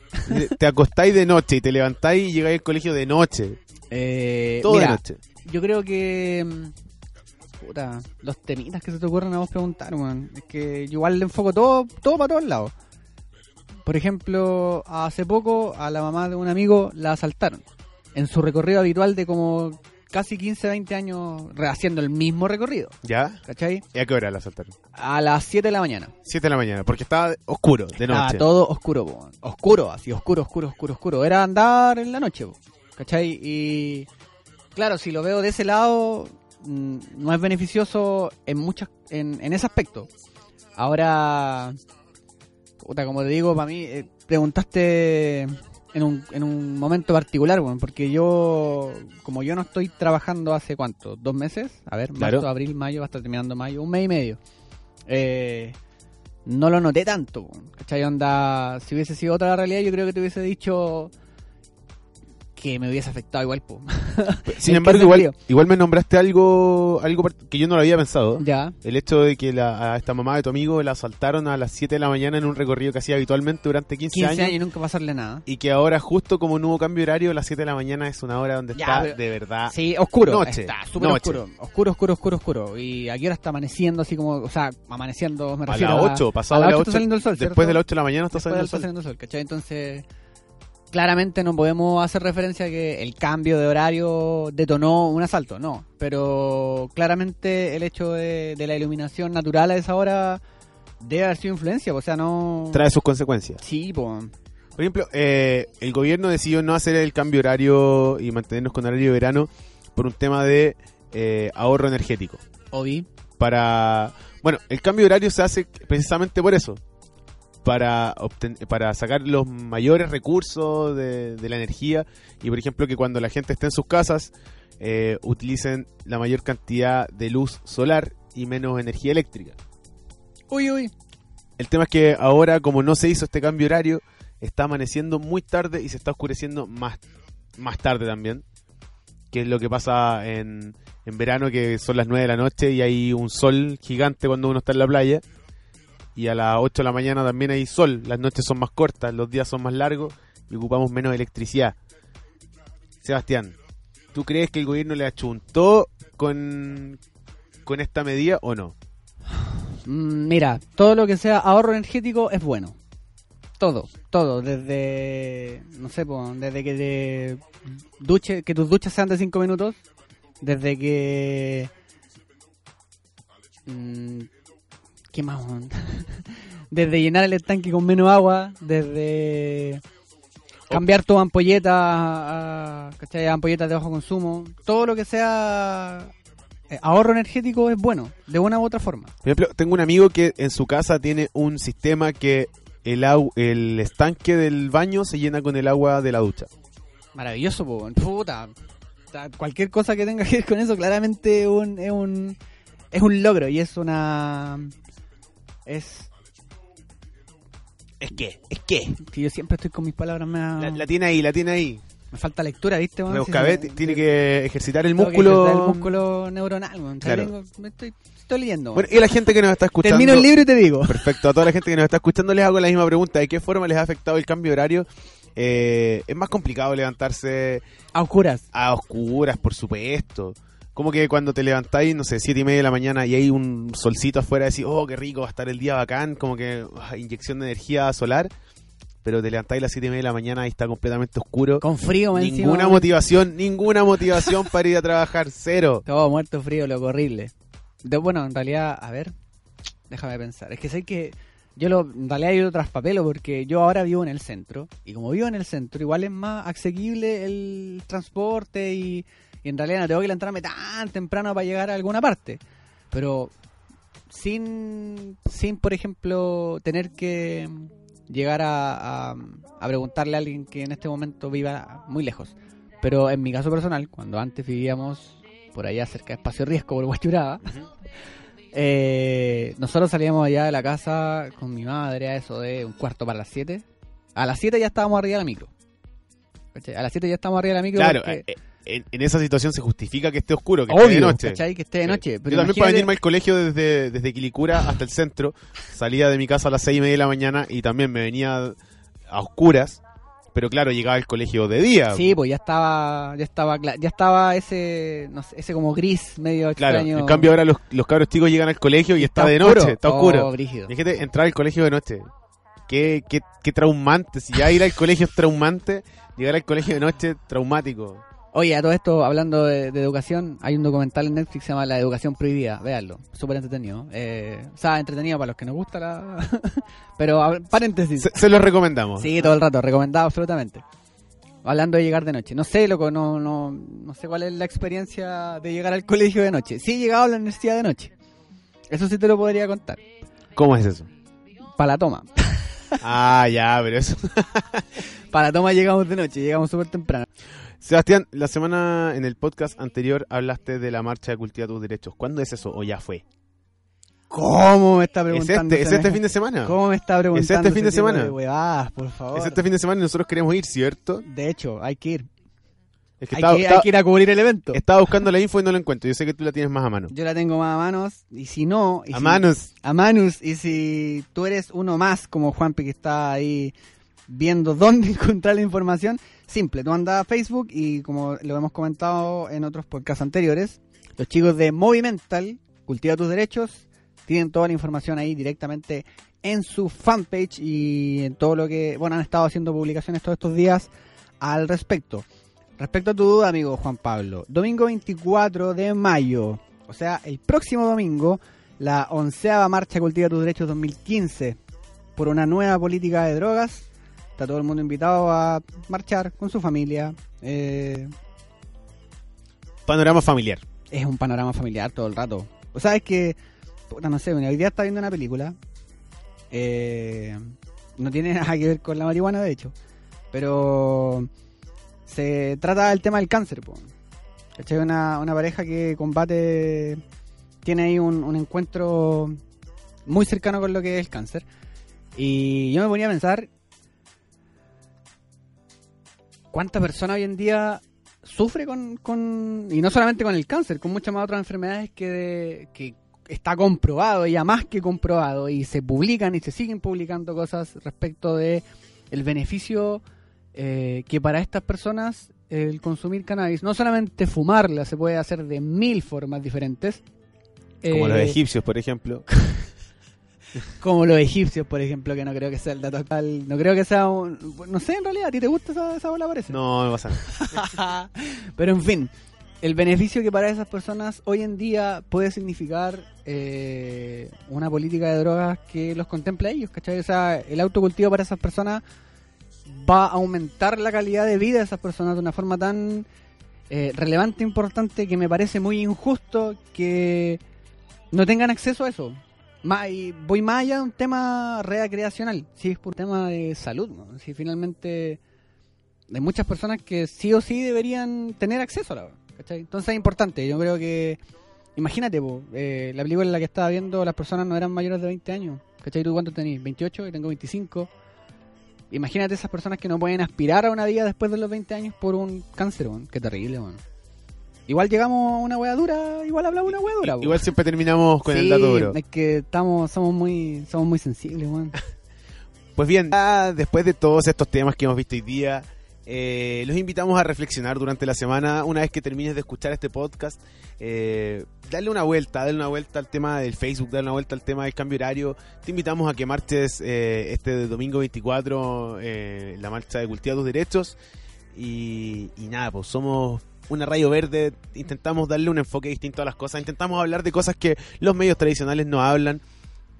te acostáis de noche y te levantáis y llegáis al colegio de noche. Eh, Todo mira, noche. yo creo que... mm, Puta, los temitas que se te ocurren a vos preguntar, weón. Es que yo igual le enfoco todo, todo para todos lados. Por ejemplo, hace poco a la mamá de un amigo la asaltaron. En su recorrido habitual de como casi 15, 20 años haciendo el mismo recorrido. ¿Ya? ¿Cachai? ¿Y a qué hora la saltaron? A las 7 de la mañana. 7 de la mañana, porque estaba oscuro, de Estaba noche. todo oscuro, po, oscuro, así oscuro, oscuro, oscuro, oscuro. Era andar en la noche, po, ¿cachai? Y claro, si lo veo de ese lado, mm, no es beneficioso en muchas, en, en ese aspecto. Ahora, puta, como te digo, para mí, eh, preguntaste en un, en un momento particular, weón, porque yo, como yo no estoy trabajando hace cuánto, dos meses, a ver, Claro. marzo, abril, mayo, va a estar terminando mayo, un mes y medio. Eh, no lo noté tanto. ¿Cachai? Onda, si hubiese sido otra la realidad, yo creo que te hubiese dicho que me hubiese afectado igual. Po. Sin ¿En embargo, igual, igual me nombraste algo algo que yo no lo había pensado. ya. El hecho de que la, a esta mamá de tu amigo la asaltaron a las 7 de la mañana en un recorrido que hacía habitualmente durante 15, 15 años. años y nunca pasarle nada. Y que ahora, justo como no hubo cambio horario, las 7 de la mañana es una hora donde Ya, está pero- de verdad. Sí, oscuro. Noche, Está súper oscuro. Oscuro, oscuro, oscuro, oscuro. Y aquí ahora está amaneciendo así como, o sea, amaneciendo, me A refiero las 8, pasado a de las las 8 está 8. saliendo el sol, después ¿cierto? de las 8 de la mañana está Después saliendo el sol. saliendo el sol, ¿cachai? Entonces, claramente no podemos hacer referencia a que el cambio de horario detonó un asalto, no. Pero claramente el hecho de, de la iluminación natural a esa hora debe haber sido influencia, o sea, no... Trae sus consecuencias. Sí, pues... Por ejemplo, eh, el gobierno decidió no hacer el cambio horario y mantenernos con horario de verano por un tema de eh, ahorro energético. Obi. Para. Bueno, el cambio de horario se hace precisamente por eso. Para, para sacar los mayores recursos de, de la energía y, por ejemplo, que cuando la gente esté en sus casas eh, utilicen la mayor cantidad de luz solar y menos energía eléctrica. Uy, uy. El tema es que ahora, como no se hizo este cambio horario, está amaneciendo muy tarde y se está oscureciendo más, más tarde también. Que es lo que pasa en, en verano, que son las 9 de la noche y hay un sol gigante cuando uno está en la playa. Y a las 8 de la mañana también hay sol. Las noches son más cortas, los días son más largos y ocupamos menos electricidad. Sebastián, ¿tú crees que el gobierno le achuntó con, con esta medida o no? Mm, Mira, todo lo que sea ahorro energético es bueno. Todo, todo, desde, no sé, desde que duche, que tus duchas sean de 5 minutos, desde que... ¿Qué más? desde llenar el estanque con menos agua, desde cambiar tu ampolleta a, ¿cachai? a ampolletas de bajo consumo, todo lo que sea eh, ahorro energético es bueno, de una u otra forma. Por ejemplo, tengo un amigo que en su casa tiene un sistema que el, au- el estanque del baño se llena con el agua de la ducha. Maravilloso, po, puta. Ta- Cualquier cosa que tenga que ver con eso, claramente un, es un es un logro y es una es ¿Es que? ¿Es que? yo siempre estoy con mis palabras me, La, la tiene ahí, la tiene ahí. me falta lectura, ¿viste? weón? Rebuscabé, tiene que ejercitar el Tengo que músculo. ejercitar el músculo neuronal, weón. Claro. Tengo- me estoy, estoy leyendo. Bueno, y la gente que nos está escuchando. Termino el libro y te digo. Perfecto, a toda la gente que nos está escuchando les hago la misma pregunta. ¿De qué forma les ha afectado el cambio de horario? Eh, es más complicado levantarse A oscuras. a oscuras, por supuesto. Como que cuando te levantáis, no sé, siete y media de la mañana y hay un solcito afuera, decís, oh, qué rico va a estar el día bacán, como que ah, inyección de energía solar. Pero te levantáis a las siete y media de la mañana y está completamente oscuro. Con frío, encima, Ninguna motivación, ninguna motivación para ir a trabajar, cero. Todo muerto frío, loco, horrible. De, bueno, en realidad, a ver, déjame pensar. Es que sé que yo lo, en realidad yo lo traspapelo porque yo ahora vivo en el centro. Y como vivo en el centro, igual es más asequible el transporte y, y en realidad no tengo que levantarme tan temprano para llegar a alguna parte. Pero sin, sin por ejemplo, tener que llegar a, a, a preguntarle a alguien que en este momento viva muy lejos. Pero en mi caso personal, cuando antes vivíamos por allá cerca de Espacio Riesgo, por Guachuraba, eh, nosotros salíamos allá de la casa con mi madre a eso de un cuarto para las 7. A las 7 ya estábamos arriba de la micro. A las 7 ya estábamos arriba de la micro. Claro, porque- eh, en, en esa situación se justifica que esté oscuro, que esté de noche. ¿cachai? Que esté de Sí. noche. Pero Yo también para imagínate- venirme al colegio desde, desde Quilicura hasta el centro, salía de mi casa a las seis y media de la mañana y también me venía a oscuras, pero claro, llegaba al colegio de día. Sí, pues ya estaba, ya estaba, ya estaba ese, no sé, ese como gris medio claro. extraño. En cambio ahora los, los cabros chicos llegan al colegio y está, de oscuro. noche, está Oh, oscuro. brígido. Fíjate, entrar al colegio de noche. Qué, qué, qué traumante. Si ya ir al colegio es traumante, llegar al colegio de noche traumático. Oye, a todo esto, hablando de, de educación, hay un documental en Netflix que se llama La Educación Prohibida. Véanlo, súper entretenido. Eh, o sea, entretenido para los que nos gusta la... Pero, a paréntesis. Se, se los recomendamos. Sí, todo el rato, recomendado absolutamente. Hablando de llegar de noche. No sé, loco, no, no, no sé cuál es la experiencia de llegar al colegio de noche. Sí he llegado a la universidad de noche. Eso sí te lo podría contar. ¿Cómo es eso? Para la toma. Ah, ya, pero eso. Para la toma llegamos de noche, llegamos súper temprano. Sebastián, la semana en el podcast anterior hablaste de la marcha de Cultiva tus Derechos. ¿Cuándo es eso o ya fue? ¿Cómo me está ¿Es preguntando? este, ¿Es este fin de semana? ¿Cómo me está preguntando? este fin de semana? huevadas, por favor. Es este fin de semana y nosotros queremos ir, ¿cierto? De hecho, hay que ir. Es que Hay, estaba, que, hay estaba- que ir a cubrir el evento. estaba buscando la info y no la encuentro. Yo sé que tú la tienes más a mano. Yo la tengo más a manos. Y si no. y A si- manos. A manos. Y si tú eres uno más, como Juanpi, que está ahí viendo dónde encontrar la información, simple. Tú andas a Facebook y, como lo hemos comentado en otros podcasts anteriores, los chicos de Movimental, Cultiva tus Derechos, tienen toda la información ahí directamente en su fanpage y en todo lo que, bueno, han estado haciendo publicaciones todos estos días al respecto. Respecto a tu duda, amigo Juan Pablo, domingo 24 de mayo, o sea, el próximo domingo, la onceava marcha Cultiva tus Derechos 2015 por una nueva política de drogas. Está todo el mundo invitado a marchar con su familia. Eh, Panorama familiar. es un panorama familiar todo el rato. O sea, es que, puta, no sé, hoy día está viendo una película. eh, no tiene nada que ver con la marihuana, de hecho. Pero se trata del tema del cáncer, po. ¿Cachai? Una, una pareja que combate, tiene ahí un, un encuentro muy cercano con lo que es el cáncer. Y yo me ponía a pensar, ¿cuánta persona hoy en día sufre con, con, y no solamente con el cáncer, con muchas más otras enfermedades que, de- que está comprobado, ya más que comprobado, y se publican y se siguen publicando cosas respecto de el beneficio eh, que para estas personas el consumir cannabis, no solamente fumarla, se puede hacer de mil formas diferentes, Como Eh, los egipcios, por ejemplo. Como los egipcios, por ejemplo, que no creo que sea el dato actual. No creo que sea un... No sé, en realidad, ¿a ti te gusta esa, esa bola, parece? No, no pasa nada. Pero en fin, el beneficio que para esas personas hoy en día puede significar eh, una política de drogas que los contempla a ellos, ¿cachai? O sea, el autocultivo para esas personas va a aumentar la calidad de vida de esas personas de una forma tan eh, relevante, importante, que me parece muy injusto que no tengan acceso a eso. Y voy más allá de un tema recreacional, si es por tema de salud, si finalmente hay muchas personas que sí o sí deberían tener acceso a la ¿cachai? Entonces es importante, yo creo que, imagínate, eh, la película en la que estaba viendo las personas no eran mayores de 20 años, ¿cachai? ¿Tú cuánto tenés? 28, yo tengo 25. Imagínate esas personas que no pueden aspirar a una vida después de los 20 años por un cáncer, weón. Qué terrible. Igual llegamos a una wea dura, igual hablamos una wea dura. Igual siempre terminamos con el dato duro. Es que estamos, somos muy, somos muy sensibles, weón. Pues bien, después de todos estos temas que hemos visto hoy día, eh, los invitamos a reflexionar durante la semana. Una vez que termines de escuchar este podcast, eh, darle una vuelta, darle una vuelta al tema del Facebook, darle una vuelta al tema del cambio horario. Te invitamos a que marches eh, este domingo 24 eh, la marcha de Cultiva tus Derechos. Y, y nada, pues somos una rayo verde, intentamos darle un enfoque distinto a las cosas, intentamos hablar de cosas que los medios tradicionales no hablan.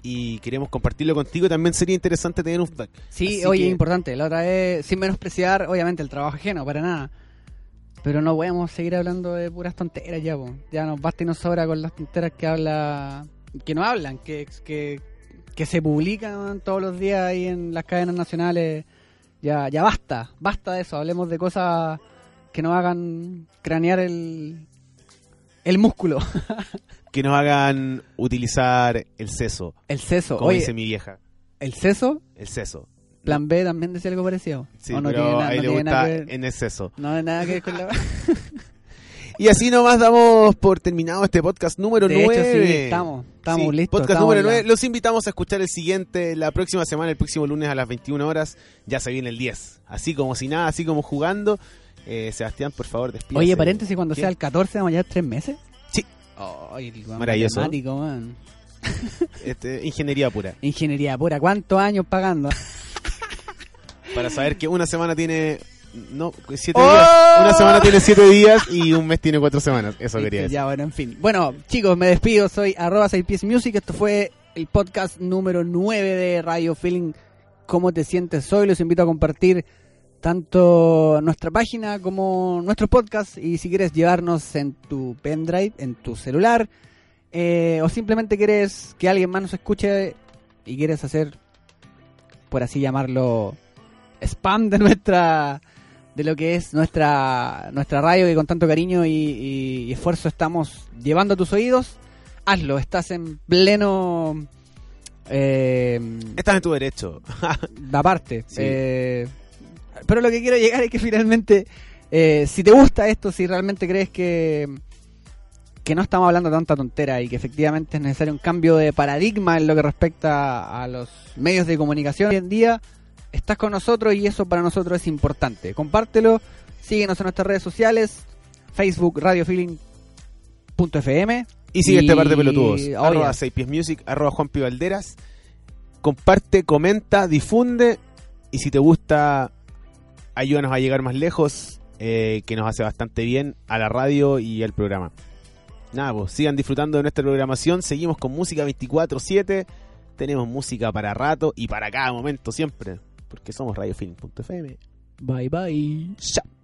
Y queremos compartirlo contigo. También sería interesante tener un feedback. Sí, Así oye, que- importante. La otra vez, sin menospreciar, obviamente, el trabajo ajeno, para nada. Pero no podemos seguir hablando de puras tonteras ya, po. Ya nos basta y nos sobra con las tonteras que habla... Que no hablan, que, que, que se publican todos los días ahí en las cadenas nacionales. Ya, ya basta, basta de eso. Hablemos de cosas que nos hagan cranear el, el músculo. que nos hagan utilizar el seso, El seso. como Oye, dice mi vieja. el seso, El seso. plan B también decía algo parecido. Sí, ¿O no pero tiene na- a él no le tiene nada gusta ver? en exceso. No tiene nada que ver con la... Y así nomás damos por terminado este podcast número De 9. hecho, sí, estamos, estamos listos, Podcast estamos número en la- 9. Los invitamos a escuchar el siguiente la próxima semana, el próximo lunes a las 21 horas. Ya se viene el 10. Así como si nada, así como jugando. Eh, Sebastián, por favor, despídase. Oye, paréntesis, cuando ¿Qué? sea el 14 vamos a llevar tres meses. Sí. El Maravilloso. man. Este, ingeniería pura. Ingeniería pura. ¿Cuántos años pagando? Para saber que una semana tiene. No, siete ¡Oh! días. Una semana tiene siete días y un mes tiene cuatro semanas. Eso Sí, quería que decir. Ya, bueno, en fin. Bueno, chicos, me despido. Soy arroba 6pies music. Esto fue el podcast número 9 de Radio Feeling. ¿Cómo te sientes hoy? Los invito a compartir tanto nuestra página como nuestro podcast. Y si quieres llevarnos en tu pendrive, en tu celular, eh, o simplemente quieres que alguien más nos escuche y quieres hacer, por así llamarlo, spam de nuestra de lo que es nuestra nuestra radio que con tanto cariño y, y esfuerzo estamos llevando a tus oídos, hazlo, estás en pleno eh, Estás en tu derecho. aparte. Sí. Eh, pero lo que quiero llegar es que finalmente, eh, si te gusta esto, si realmente crees que, que no estamos hablando tanta tontera y que efectivamente es necesario un cambio de paradigma en lo que respecta a los medios de comunicación hoy en día, estás con nosotros y eso para nosotros es importante. Compártelo, síguenos en nuestras redes sociales, Facebook, radiofeeling.fm. Y sigue este par de pelotudos. Arroba 6 pies music, arroba Juan Pi Valderas. Comparte, comenta, difunde. Y si te gusta, ayúdanos a llegar más lejos, eh, que nos hace bastante bien a la radio y al programa. Nada, pues sigan disfrutando de nuestra programación. Seguimos con música 24-7. Tenemos música para rato y para cada momento siempre. Porque somos radiofilm.fm. Bye bye. Chao.